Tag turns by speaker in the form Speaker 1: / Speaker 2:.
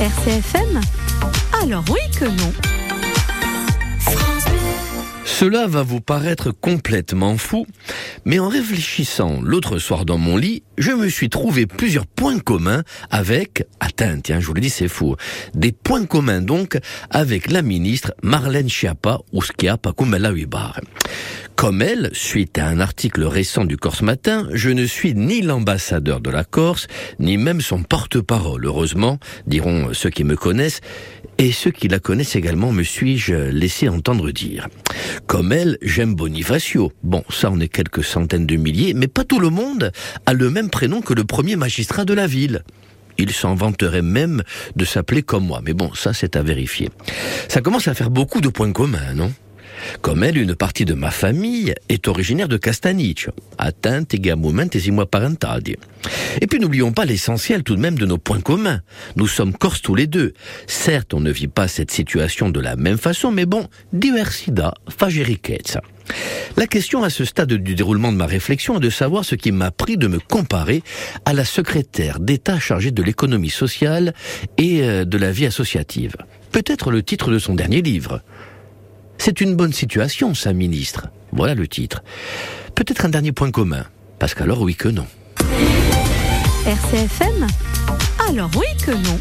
Speaker 1: RCFM Alors oui que non.
Speaker 2: Cela va vous paraître complètement fou, mais en réfléchissant l'autre soir dans mon lit, je me suis trouvé plusieurs points communs avec, atteint, tiens, je vous le dis, c'est fou, des points communs donc avec la ministre Marlène Schiappa Ouskia Pakumela-Wibar. Comme elle, suite à un article récent du Corse Matin, je ne suis ni l'ambassadeur de la Corse, ni même son porte-parole, heureusement, diront ceux qui me connaissent, et ceux qui la connaissent également me suis-je laissé entendre dire. Comme elle, j'aime Bonifacio. Bon, ça on est quelques centaines de milliers, mais pas tout le monde a le même prénom que le premier magistrat de la ville. Il s'en vanterait même de s'appeler comme moi, mais bon, ça c'est à vérifier. Ça commence à faire beaucoup de points communs, non? Comme elle, une partie de ma famille est originaire de Castanice, atteinte également et parentadi. Et puis n'oublions pas l'essentiel tout de même de nos points communs. Nous sommes corses tous les deux. Certes, on ne vit pas cette situation de la même façon, mais bon, diversida fageriquezza. La question à ce stade du déroulement de ma réflexion est de savoir ce qui m'a pris de me comparer à la secrétaire d'État chargée de l'économie sociale et euh, de la vie associative. Peut-être le titre de son dernier livre. C'est une bonne situation, sa ministre. Voilà le titre. Peut-être un dernier point commun. Parce qu'alors oui que non.
Speaker 1: RCFM Alors oui que non.